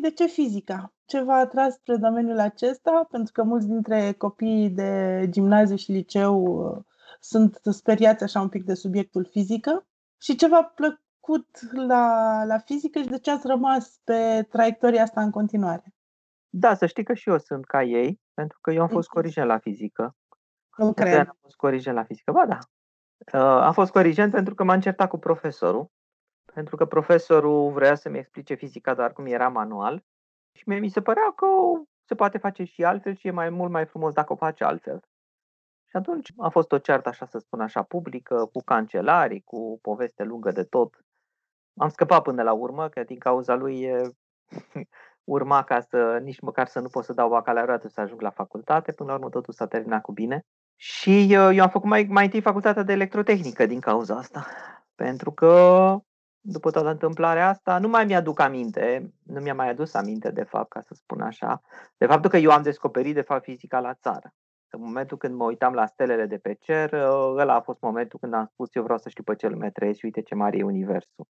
De ce fizica? Ce v-a atras spre domeniul acesta? Pentru că mulți dintre copiii de gimnaziu și liceu uh, sunt speriați așa un pic de subiectul fizică. Și ce v-a plăcut la, la fizică și de ce ați rămas pe traiectoria asta în continuare? Da, să știi că și eu sunt ca ei, pentru că eu am fost corigent la fizică. Nu cred. Am fost corigent la fizică. Ba da. Uh, am fost corigent pentru că m-am certat cu profesorul, pentru că profesorul vrea să-mi explice fizica doar cum era manual și mie mi se părea că se poate face și altfel și e mai mult mai frumos dacă o face altfel. Și atunci a fost o ceartă, așa să spun așa, publică, cu cancelarii, cu poveste lungă de tot. Am scăpat până la urmă, că din cauza lui e, urma ca să nici măcar să nu pot să dau bacalaureatul să ajung la facultate. Până la urmă totul s-a terminat cu bine. Și eu, eu am făcut mai, mai întâi facultatea de electrotehnică din cauza asta. Pentru că după toată întâmplarea asta, nu mai mi-aduc aminte, nu mi-a mai adus aminte de fapt, ca să spun așa, de faptul că eu am descoperit de fapt fizica la țară. În momentul când mă uitam la stelele de pe cer, ăla a fost momentul când am spus eu vreau să știu pe ce lume trăiesc și uite ce mare e universul.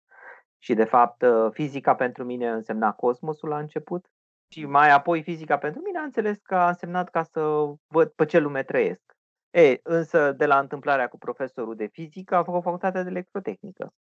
Și de fapt fizica pentru mine însemna cosmosul la început și mai apoi fizica pentru mine a înțeles că a însemnat ca să văd pe ce lume trăiesc. E, însă de la întâmplarea cu profesorul de fizică a făcut facultatea de electrotehnică.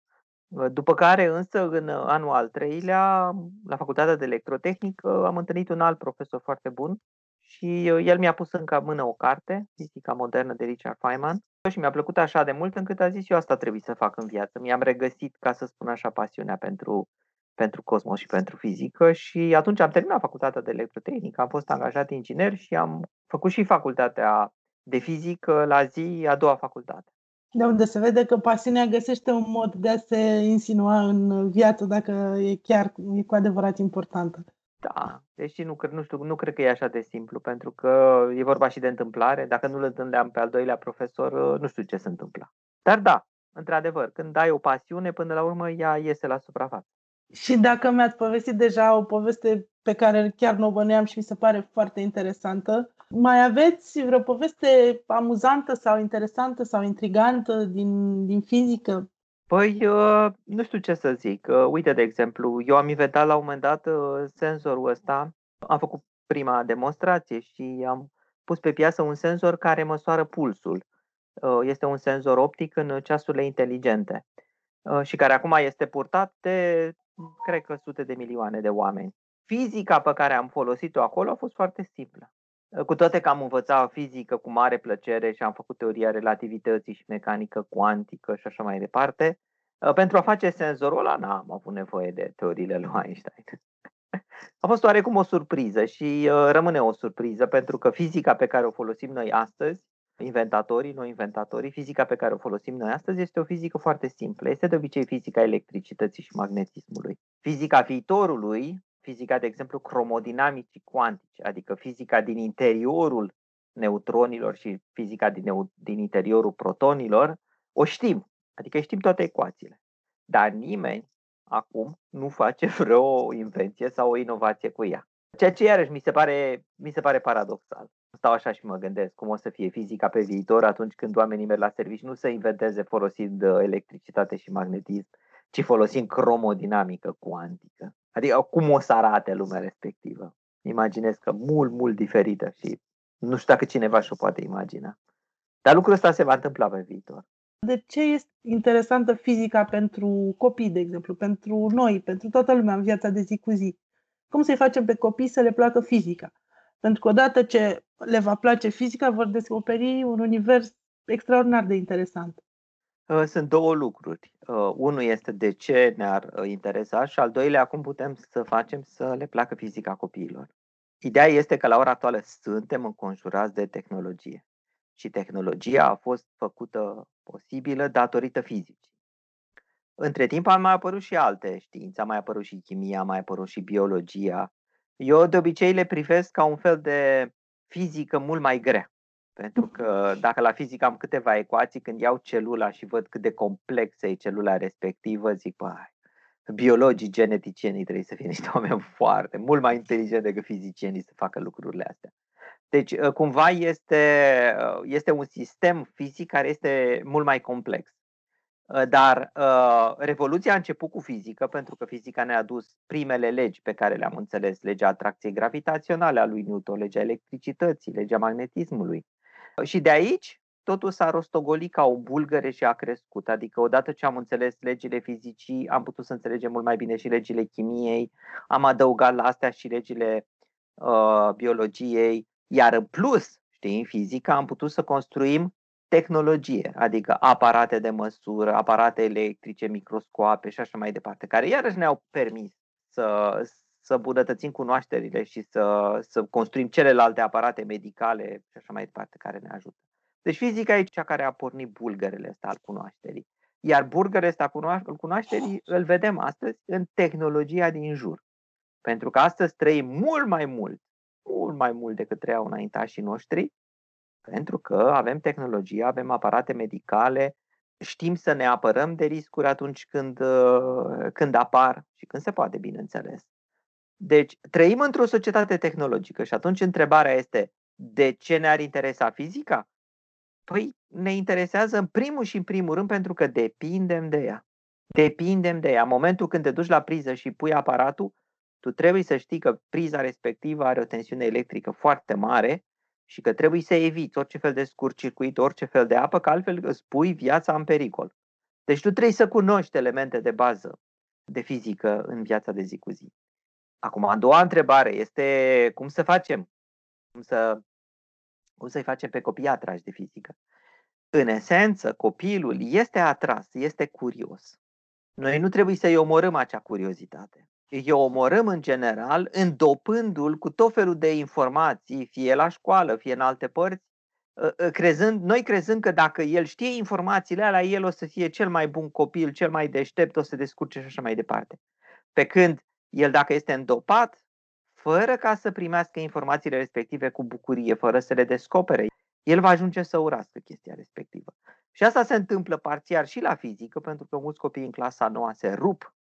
După care însă în anul al treilea, la facultatea de electrotehnică, am întâlnit un alt profesor foarte bun și el mi-a pus încă mână o carte, Fizica modernă de Richard Feynman, și mi-a plăcut așa de mult încât a zis eu asta trebuie să fac în viață. Mi-am regăsit, ca să spun așa, pasiunea pentru, pentru cosmos și pentru fizică și atunci am terminat facultatea de electrotehnică, am fost angajat inginer și am făcut și facultatea de fizică la zi a doua facultate. De unde se vede că pasiunea găsește un mod de a se insinua în viață dacă e chiar e cu adevărat importantă. Da, deși nu, nu știu, nu cred că e așa de simplu, pentru că e vorba și de întâmplare. Dacă nu îl întâlneam pe al doilea profesor, nu știu ce se întâmpla. Dar da, într-adevăr, când ai o pasiune, până la urmă ea iese la suprafață. Și dacă mi-ați povestit deja o poveste pe care chiar nu o băneam și mi se pare foarte interesantă, mai aveți vreo poveste amuzantă sau interesantă sau intrigantă din, din fizică? Păi, uh, nu știu ce să zic. Uh, uite, de exemplu, eu am inventat la un moment dat uh, senzorul ăsta. Am făcut prima demonstrație și am pus pe piață un senzor care măsoară pulsul. Este un senzor optic în ceasurile inteligente și care acum este purtat de, cred că, sute de milioane de oameni. Fizica pe care am folosit-o acolo a fost foarte simplă. Cu toate că am învățat fizică cu mare plăcere și am făcut teoria relativității și mecanică cuantică și așa mai departe, ă, pentru a face senzorul ăla n-am avut nevoie de teoriile lui Einstein. A fost oarecum o surpriză și ă, rămâne o surpriză pentru că fizica pe care o folosim noi astăzi, inventatorii, noi inventatorii, fizica pe care o folosim noi astăzi este o fizică foarte simplă. Este de obicei fizica electricității și magnetismului. Fizica viitorului fizica, de exemplu, cromodinamicii cuantici, adică fizica din interiorul neutronilor și fizica din, neu- din interiorul protonilor, o știm, adică știm toate ecuațiile. Dar nimeni acum nu face vreo invenție sau o inovație cu ea. Ceea ce iarăși mi se pare, mi se pare paradoxal. Stau așa și mă gândesc cum o să fie fizica pe viitor atunci când oamenii merg la serviciu nu să inventeze folosind uh, electricitate și magnetism, ci folosind cromodinamică cuantică. Adică cum o să arate lumea respectivă. Imaginez că mult, mult diferită și nu știu dacă cineva și-o poate imagina. Dar lucrul ăsta se va întâmpla pe viitor. De ce este interesantă fizica pentru copii, de exemplu, pentru noi, pentru toată lumea în viața de zi cu zi? Cum să-i facem pe copii să le placă fizica? Pentru că odată ce le va place fizica, vor descoperi un univers extraordinar de interesant. Uh, sunt două lucruri. Uh, unul este de ce ne-ar uh, interesa și al doilea, cum putem să facem să le placă fizica copiilor. Ideea este că la ora actuală suntem înconjurați de tehnologie și tehnologia a fost făcută posibilă datorită fizicii. Între timp au mai apărut și alte științe, a mai apărut și chimia, a mai apărut și biologia. Eu de obicei le privesc ca un fel de fizică mult mai grea. Pentru că dacă la fizică am câteva ecuații, când iau celula și văd cât de complexă e celula respectivă, zic, băi, biologii, geneticienii trebuie să fie niște oameni foarte, mult mai inteligenți decât fizicienii să facă lucrurile astea. Deci, ă, cumva este, ă, este un sistem fizic care este mult mai complex. Uh, dar uh, revoluția a început cu fizică, pentru că fizica ne-a adus primele legi pe care le-am înțeles, legea atracției gravitaționale a lui Newton, legea electricității, legea magnetismului. Și de aici totul s-a rostogolit ca o bulgăre și a crescut. Adică odată ce am înțeles legile fizicii, am putut să înțelegem mult mai bine și legile chimiei, am adăugat la astea și legile uh, biologiei, iar în plus, știi, în fizică am putut să construim tehnologie, adică aparate de măsură, aparate electrice, microscoape și așa mai departe, care iarăși ne-au permis să, să bunătățim cunoașterile și să, să construim celelalte aparate medicale și așa mai departe care ne ajută. Deci fizica e cea care a pornit bulgărele ăsta al cunoașterii. Iar bulgărele ăsta al cunoașterii îl vedem astăzi în tehnologia din jur. Pentru că astăzi trăim mult mai mult, mult mai mult decât trăiau înaintașii noștri, pentru că avem tehnologie, avem aparate medicale, știm să ne apărăm de riscuri atunci când, uh, când apar și când se poate, bineînțeles. Deci, trăim într-o societate tehnologică și atunci întrebarea este de ce ne-ar interesa fizica? Păi ne interesează în primul și în primul rând pentru că depindem de ea. Depindem de ea. În momentul când te duci la priză și pui aparatul, tu trebuie să știi că priza respectivă are o tensiune electrică foarte mare și că trebuie să eviți orice fel de scurt-circuit, orice fel de apă, că altfel îți pui viața în pericol. Deci tu trebuie să cunoști elemente de bază de fizică în viața de zi cu zi. Acum, a doua întrebare este cum să facem? Cum, să, cum să-i facem pe copii atrași de fizică? În esență, copilul este atras, este curios. Noi nu trebuie să-i omorâm acea curiozitate îi omorâm în general îndopându-l cu tot felul de informații, fie la școală, fie în alte părți, ă, ă, crezând, noi crezând că dacă el știe informațiile alea, el o să fie cel mai bun copil, cel mai deștept, o să descurce și așa mai departe. Pe când el dacă este îndopat, fără ca să primească informațiile respective cu bucurie, fără să le descopere, el va ajunge să urască chestia respectivă. Și asta se întâmplă parțial și la fizică, pentru că mulți copii în clasa noua se rup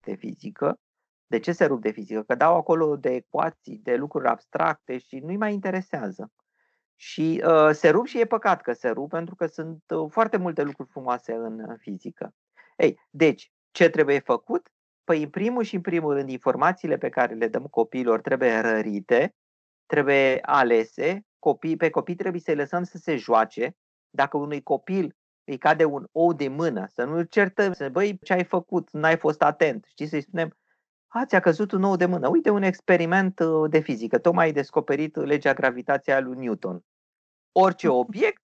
de fizică de ce se rup de fizică? Că dau acolo de ecuații, de lucruri abstracte și nu-i mai interesează. Și uh, se rup și e păcat că se rup pentru că sunt uh, foarte multe lucruri frumoase în uh, fizică. Ei, deci, ce trebuie făcut? Păi, în primul și în primul rând, informațiile pe care le dăm copiilor trebuie rărite, trebuie alese, copii, pe copii trebuie să-i lăsăm să se joace. Dacă unui copil îi cade un ou de mână, să nu-l certăm, să băi, ce ai făcut, n-ai fost atent, știi, să-i spunem, a, ți-a căzut un nou de mână. Uite un experiment uh, de fizică. Tocmai ai descoperit legea gravitației a lui Newton. Orice obiect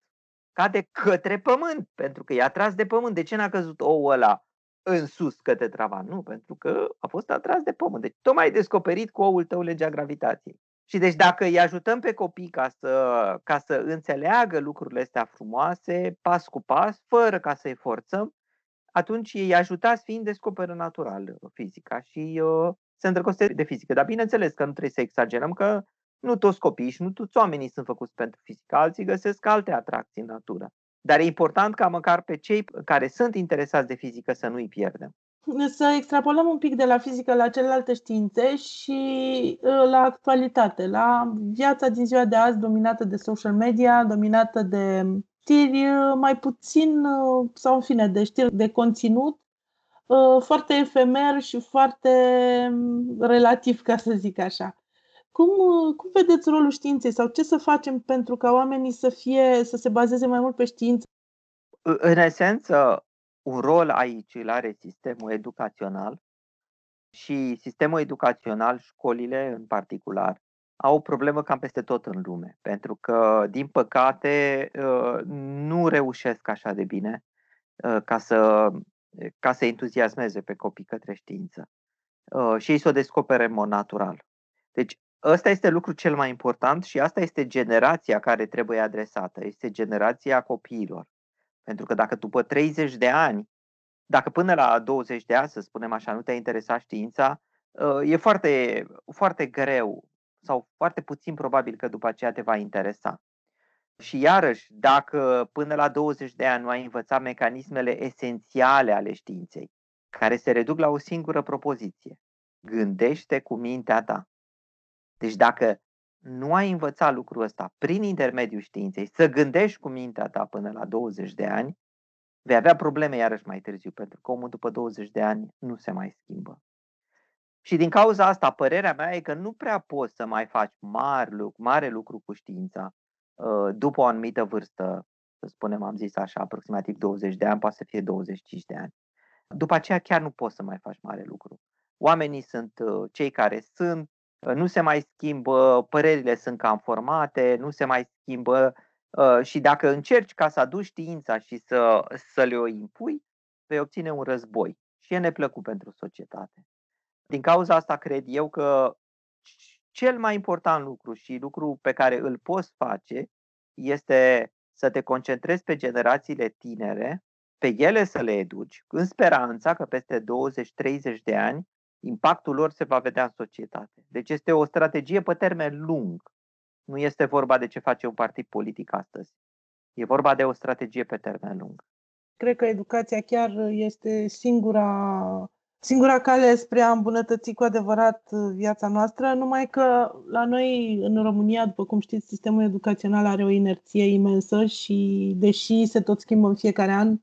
cade către pământ, pentru că e atras de pământ. De ce n-a căzut ouul ăla în sus către travan? Nu, pentru că a fost atras de pământ. Deci tocmai ai descoperit cu oul tău legea gravitației. Și deci dacă îi ajutăm pe copii ca să, ca să înțeleagă lucrurile astea frumoase, pas cu pas, fără ca să-i forțăm, atunci ei ajutați fiind descoperă natural uh, fizica și uh, se îndrăgostește de fizică. Dar bineînțeles că nu trebuie să exagerăm că nu toți copiii și nu toți oamenii sunt făcuți pentru fizică, alții găsesc alte atracții în natură. Dar e important ca măcar pe cei care sunt interesați de fizică să nu-i pierdem. Să extrapolăm un pic de la fizică la celelalte științe și uh, la actualitate, la viața din ziua de azi dominată de social media, dominată de știri uh, mai puțin, uh, sau în fine, de știri de conținut, uh, foarte efemer și foarte um, relativ, ca să zic așa. Cum, cum vedeți rolul științei sau ce să facem pentru ca oamenii să fie, să se bazeze mai mult pe știință? În esență, un rol aici îl are sistemul educațional și sistemul educațional, școlile în particular, au o problemă cam peste tot în lume, pentru că, din păcate, uh, nu reușesc așa de bine uh, ca să, ca să entuziasmeze pe copii către știință. Uh, și ei să o descopere în mod natural. Deci, ăsta este lucru cel mai important și asta este generația care trebuie adresată. Este generația copiilor. Pentru că dacă după 30 de ani, dacă până la 20 de ani, să spunem așa, nu te-a interesat știința, e foarte, foarte greu sau foarte puțin probabil că după aceea te va interesa. Și iarăși, dacă până la 20 de ani nu ai învățat mecanismele esențiale ale științei, care se reduc la o singură propoziție, gândește cu mintea ta. Deci dacă nu ai învățat lucrul ăsta prin intermediul științei, să gândești cu mintea ta până la 20 de ani, vei avea probleme iarăși mai târziu, pentru că omul după 20 de ani nu se mai schimbă. Și din cauza asta, părerea mea e că nu prea poți să mai faci mare lucru, mare lucru cu știința uh, după o anumită vârstă, să spunem, am zis așa, aproximativ 20 de ani, poate să fie 25 de ani. După aceea chiar nu poți să mai faci mare lucru. Oamenii sunt uh, cei care sunt, uh, nu se mai schimbă, părerile sunt cam formate, nu se mai schimbă și dacă încerci ca să aduci știința și să, să le o impui, vei obține un război. Și e neplăcut pentru societate. Din cauza asta cred eu că cel mai important lucru și lucru pe care îl poți face este să te concentrezi pe generațiile tinere, pe ele să le educi, în speranța că peste 20-30 de ani impactul lor se va vedea în societate. Deci este o strategie pe termen lung. Nu este vorba de ce face un partid politic astăzi. E vorba de o strategie pe termen lung. Cred că educația chiar este singura singura cale spre a îmbunătăți cu adevărat uh, viața noastră, numai că la noi în România, după cum știți, sistemul educațional are o inerție imensă și deși se tot schimbă în fiecare an, uh,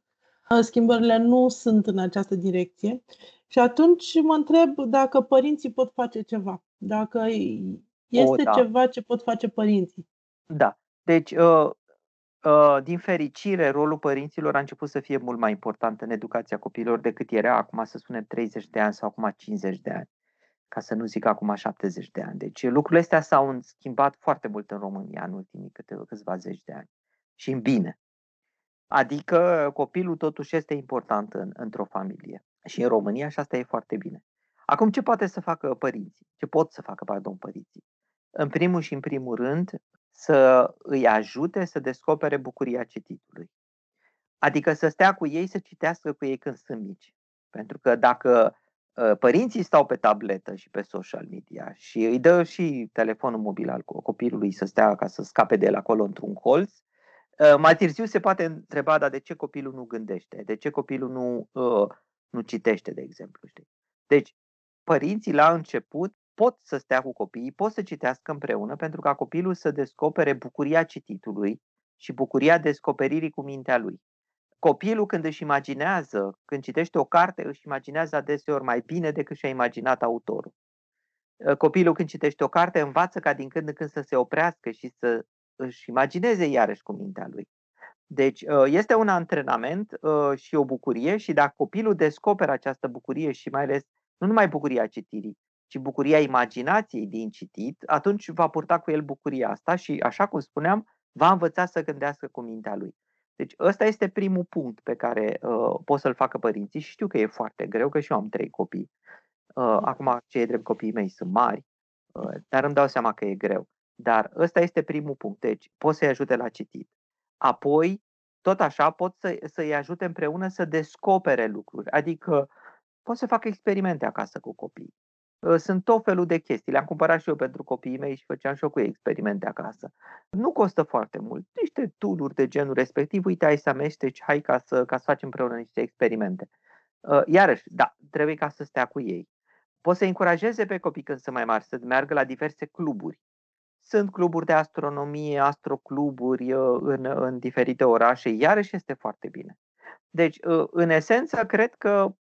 schimbările nu sunt în această direcție. Și atunci mă întreb dacă părinții pot face ceva, dacă este o, da. ceva ce pot face părinții. Da. Deci, uh, Uh, din fericire, rolul părinților a început să fie mult mai important în educația copiilor decât era acum, să spunem, 30 de ani sau acum 50 de ani, ca să nu zic acum 70 de ani. Deci lucrurile astea s-au schimbat foarte mult în România în ultimii câte, câțiva zeci de ani și în bine. Adică copilul totuși este important în, într-o familie și în România și asta e foarte bine. Acum ce poate să facă părinții? Ce pot să facă, pardon, părinții? În primul și în primul rând, să îi ajute să descopere bucuria cititului. Adică să stea cu ei, să citească cu ei când sunt mici. Pentru că dacă ă, părinții stau pe tabletă și pe social media și îi dă și telefonul mobil al copilului să stea ca să scape de el acolo într-un colț, ă, mai târziu se poate întreba, dar de ce copilul nu gândește? De ce copilul nu, ă, nu citește, de exemplu? Știi? Deci, părinții la început pot să stea cu copiii, pot să citească împreună pentru ca copilul să descopere bucuria cititului și bucuria descoperirii cu mintea lui. Copilul când își imaginează, când citește o carte, își imaginează adeseori mai bine decât și-a imaginat autorul. Ă, copilul când citește o carte învață ca din când în când să se oprească și să își imagineze iarăși cu mintea lui. Deci ă, este un antrenament ă, și o bucurie și dacă copilul descoperă această bucurie și mai ales nu numai bucuria citirii, ci bucuria imaginației din citit, atunci va purta cu el bucuria asta și, așa cum spuneam, va învăța să gândească cu mintea lui. Deci ăsta este primul punct pe care uh, pot să-l facă părinții și știu că e foarte greu, că și eu am trei copii. Uh, acum cei drept copiii mei sunt mari, uh, dar îmi dau seama că e greu. Dar ăsta este primul punct. Deci pot să-i ajute la citit. Apoi, tot așa, pot să, să-i ajute împreună să descopere lucruri. Adică pot să facă experimente acasă cu copii. Ă, sunt tot felul de chestii. Le-am cumpărat și eu pentru copiii mei și făceam și eu cu ei experimente acasă. Nu costă foarte mult. Niște tooluri de genul respectiv, uite, ai să amesteci, hai ca să, ca să facem împreună niște experimente. Ă, iarăși, da, trebuie ca să stea cu ei. Poți să încurajeze pe copii când sunt mai mari să meargă la diverse cluburi. Sunt cluburi de astronomie, astrocluburi ă, în, în diferite orașe, iarăși este foarte bine. Deci, în esență, cred că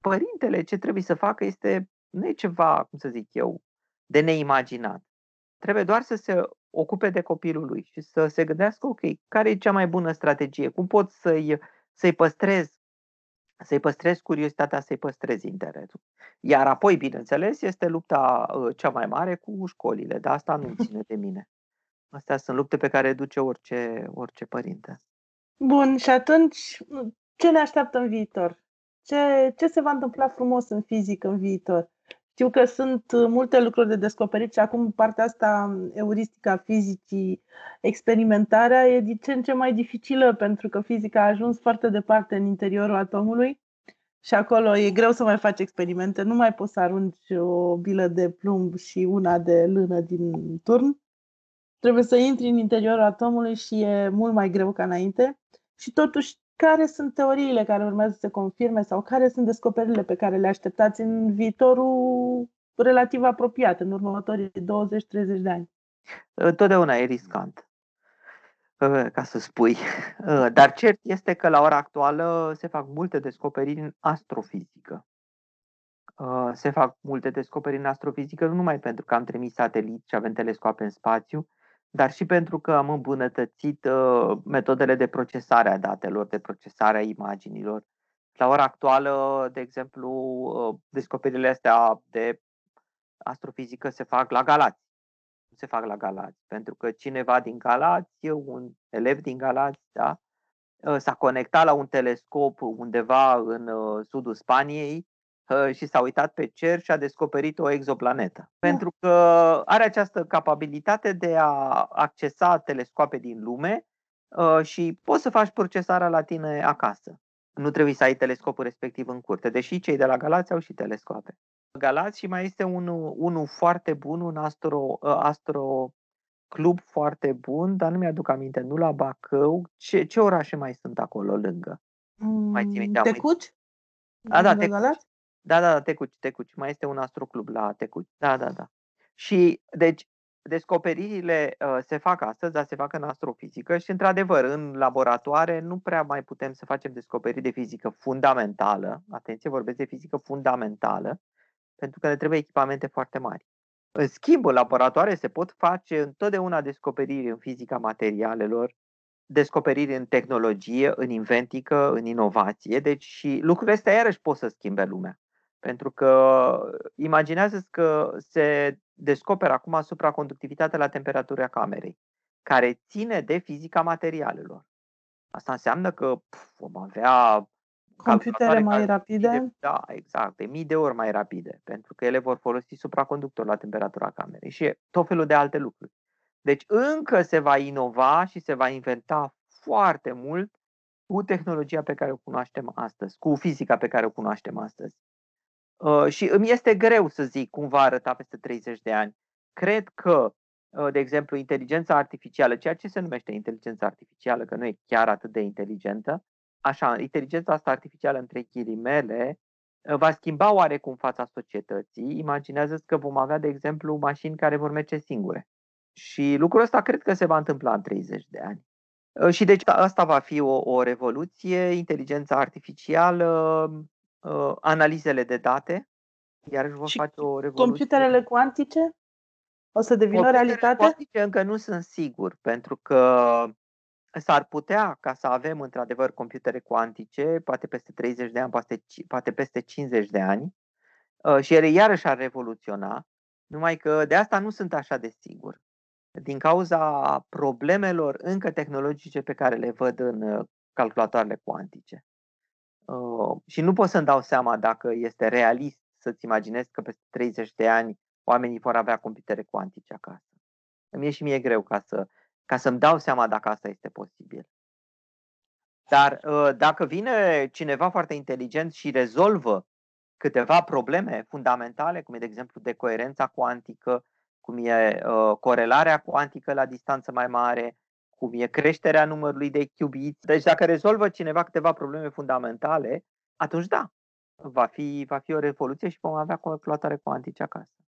părintele ce trebuie să facă este nu e ceva, cum să zic eu, de neimaginat. Trebuie doar să se ocupe de copilul lui și să se gândească, ok, care e cea mai bună strategie? Cum pot să-i, să-i păstrez să-i păstrez curiozitatea, să-i păstrez interesul. Iar apoi, bineînțeles, este lupta uh, cea mai mare cu școlile, dar asta nu ține de mine. Astea sunt lupte pe care duce orice, orice părinte. Bun, și atunci, ce ne așteaptă în viitor? Ce, ce se va întâmpla frumos în fizică în viitor? Știu că sunt uh, multe lucruri de descoperit și acum partea asta um, euristică a fizicii, experimentarea e din ce în ce mai dificilă pentru că fizica a ajuns foarte departe în interiorul atomului și acolo e greu să mai faci experimente, nu mai poți să arunci o bilă de plumb și una de lână din turn. Trebuie să intri în interiorul atomului și e mult mai greu ca înainte. Și totuși care sunt teoriile care urmează să se confirme sau care sunt descoperirile pe care le așteptați în viitorul relativ apropiat, în următorii 20-30 de ani? Întotdeauna e riscant. uh, ca să spui. Uh, dar cert este că la ora actuală se fac multe descoperiri în astrofizică. Se fac multe descoperiri în astrofizică nu numai pentru că am trimis sateliți și avem telescoape în spațiu, dar și pentru că am îmbunătățit metodele de procesare a datelor, de procesare a imaginilor. La ora actuală, de exemplu, descoperirile astea de astrofizică se fac la Galați. Nu se fac la Galați, pentru că cineva din Galați, un elev din Galați, da, ă, s-a conectat la un telescop undeva în ă, sudul Spaniei ă, și s-a uitat pe cer și a descoperit o exoplanetă. Da. Pentru că are această capabilitate de a accesa telescoape din lume și poți să faci procesarea la tine acasă. Nu trebuie să ai telescopul respectiv în curte, deși cei de la Galați au și telescoape. Galați și mai este unul, unul foarte bun, un astro, ă, astro club foarte bun, dar nu mi-aduc aminte, nu la Bacău. Ce, ce orașe mai sunt acolo lângă? Mm, mai țin minte, Tecuci? Da, da, Tecuci. Da, da, da, Tecuci, Tecuci. Mai este un astroclub la Tecuci. Da, da, da. Și, deci, descoperirile uh, se fac astăzi, dar se fac în astrofizică și, într-adevăr, în laboratoare nu prea mai putem să facem descoperiri de fizică fundamentală. Atenție, vorbesc de fizică fundamentală, pentru că ne trebuie echipamente foarte mari. În schimb, în laboratoare se pot face întotdeauna descoperiri în fizica materialelor, descoperiri în tehnologie, în inventică, în inovație, deci și lucrurile astea iarăși pot să schimbe lumea. Pentru că imaginează că se descoperă acum supraconductivitatea la temperatura camerei, care ține de fizica materialelor. Asta înseamnă că pf, vom avea Computere mai rapide? De, da, exact, de mii de ori mai rapide, pentru că ele vor folosi supraconductor la temperatura camerei și tot felul de alte lucruri. Deci încă se va inova și se va inventa foarte mult cu tehnologia pe care o cunoaștem astăzi, cu fizica pe care o cunoaștem astăzi. Uh, și îmi este greu să zic cum va arăta peste 30 de ani. Cred că, uh, de exemplu, inteligența artificială, ceea ce se numește inteligența artificială, că nu e chiar atât de inteligentă, așa, inteligența asta artificială între ghilimele uh, va schimba oarecum fața societății. Imaginează că vom avea, de exemplu, mașini care vor merge singure. Și lucrul ăsta cred că se va întâmpla în 30 de ani. Uh, și deci asta va fi o, o revoluție, inteligența artificială, uh, analizele de date, iarăși vor face o revoluție. Computerele cuantice? O să devină realitate? Cuantice încă nu sunt sigur, pentru că S-ar putea ca să avem într-adevăr computere cuantice, poate peste 30 de ani, poate, poate peste 50 de ani, uh, și ele iarăși ar revoluționa, numai că de asta nu sunt așa de sigur. Din cauza problemelor încă tehnologice pe care le văd în uh, calculatoarele cuantice. Uh, și nu pot să-mi dau seama dacă este realist să-ți imaginezi că peste 30 de ani oamenii vor avea computere cuantice acasă. Îmi e și mie greu ca să ca să-mi dau seama dacă asta este posibil. Dar ă, dacă vine cineva foarte inteligent și rezolvă câteva probleme fundamentale, cum e, de exemplu, decoerența cuantică, cum e uh, corelarea cuantică la distanță mai mare, cum e creșterea numărului de qubits. Deci dacă rezolvă cineva câteva probleme fundamentale, atunci da, va fi, va fi o revoluție și vom avea calculatoare cuantice acasă.